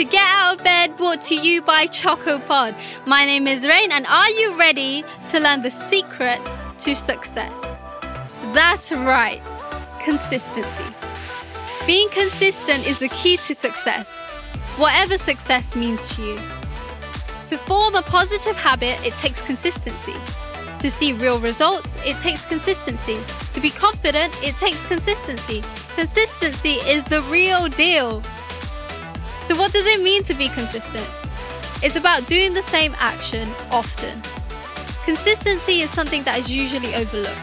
to Get Out of Bed brought to you by CHXCO POD. My name is Rain, and are you ready to learn the secrets to success? That's right, consistency. Being consistent is the key to success, whatever success means to you. To form a positive habit, it takes consistency. To see real results, it takes consistency. To be confident, it takes consistency. Consistency is the real deal. So, what does it mean to be consistent? It's about doing the same action often. Consistency is something that is usually overlooked.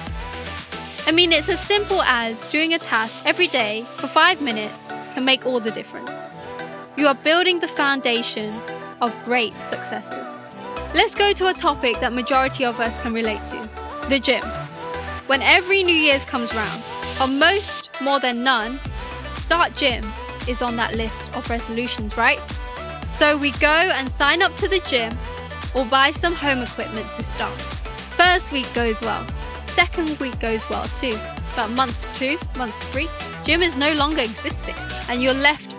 I mean, it's as simple as doing a task every day for five minutes can make all the difference. You are building the foundation of great successes. Let's go to a topic that majority of us can relate to the gym. When every New Year's comes round, on most, more than none, start gym is on that list of resolutions, right? So we go and sign up to the gym or buy some home equipment to start. First week goes well, second week goes well too, but month two, month three, gym is no longer existing and you're left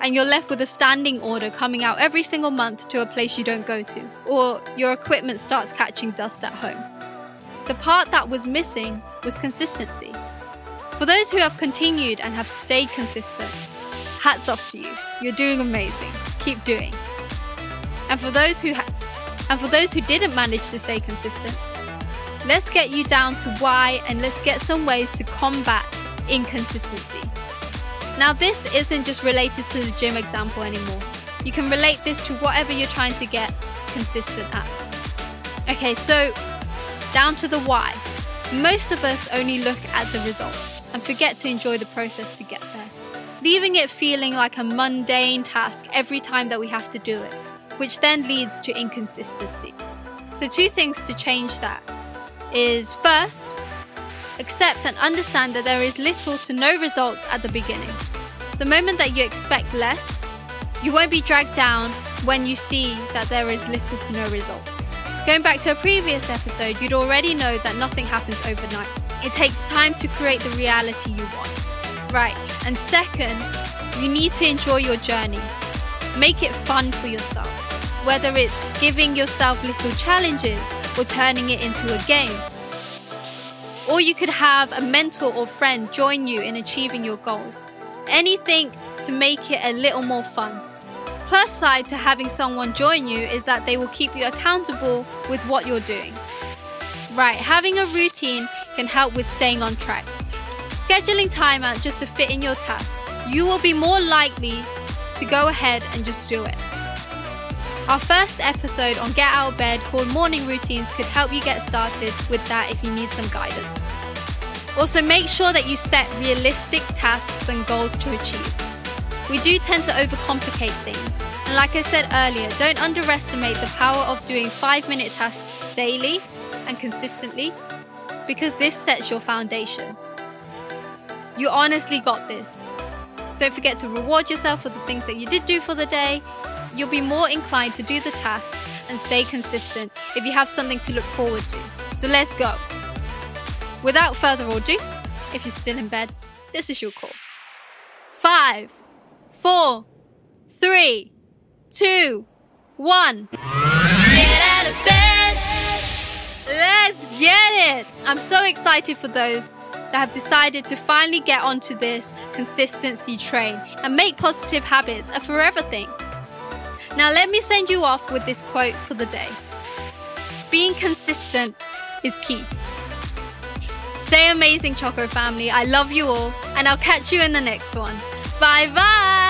and you're left with a standing order coming out every single month to a place you don't go to, or your equipment starts catching dust at home. The part that was missing was consistency. For those who have continued and have stayed consistent, hats off to you. You're doing amazing. Keep doing. And for those who ha- and for those who didn't manage to stay consistent, let's get you down to why and let's get some ways to combat inconsistency. Now, this isn't just related to the gym example anymore. You can relate this to whatever you're trying to get consistent at. Okay, so down to the why. Most of us only look at the results and forget to enjoy the process to get there, leaving it feeling like a mundane task every time that we have to do it, which then leads to inconsistency. So, two things to change that is first, accept and understand that there is little to no results at the beginning. The moment that you expect less, you won't be dragged down when you see that there is little to no results. Going back to a previous episode, you'd already know that nothing happens overnight. It takes time to create the reality you want. Right, and second, you need to enjoy your journey. Make it fun for yourself, whether it's giving yourself little challenges or turning it into a game. Or you could have a mentor or friend join you in achieving your goals. Anything to make it a little more fun. Plus side to having someone join you is that they will keep you accountable with what you're doing. Right, having a routine can help with staying on track. Scheduling time out just to fit in your tasks, you will be more likely to go ahead and just do it. Our first episode on Get Out of Bed called Morning Routines could help you get started with that if you need some guidance. Also, make sure that you set realistic tasks and goals to achieve. We do tend to overcomplicate things, and like I said earlier, don't underestimate the power of doing 5 minute tasks daily and consistently because this sets your foundation. You honestly got this. Don't forget to reward yourself for the things that you did do for the day. You'll be more inclined to do the tasks and stay consistent if you have something to look forward to. So let's go. Without further ado, if you're still in bed, this is your call. Five, four, three, two, one. Get out of bed. Let's get it. I'm so excited for those that have decided to finally get onto this consistency train and make positive habits a forever thing. Now, let me send you off with this quote for the day Being consistent is key. Stay amazing, CHXCO family. I love you all, and I'll catch you in the next one. Bye bye.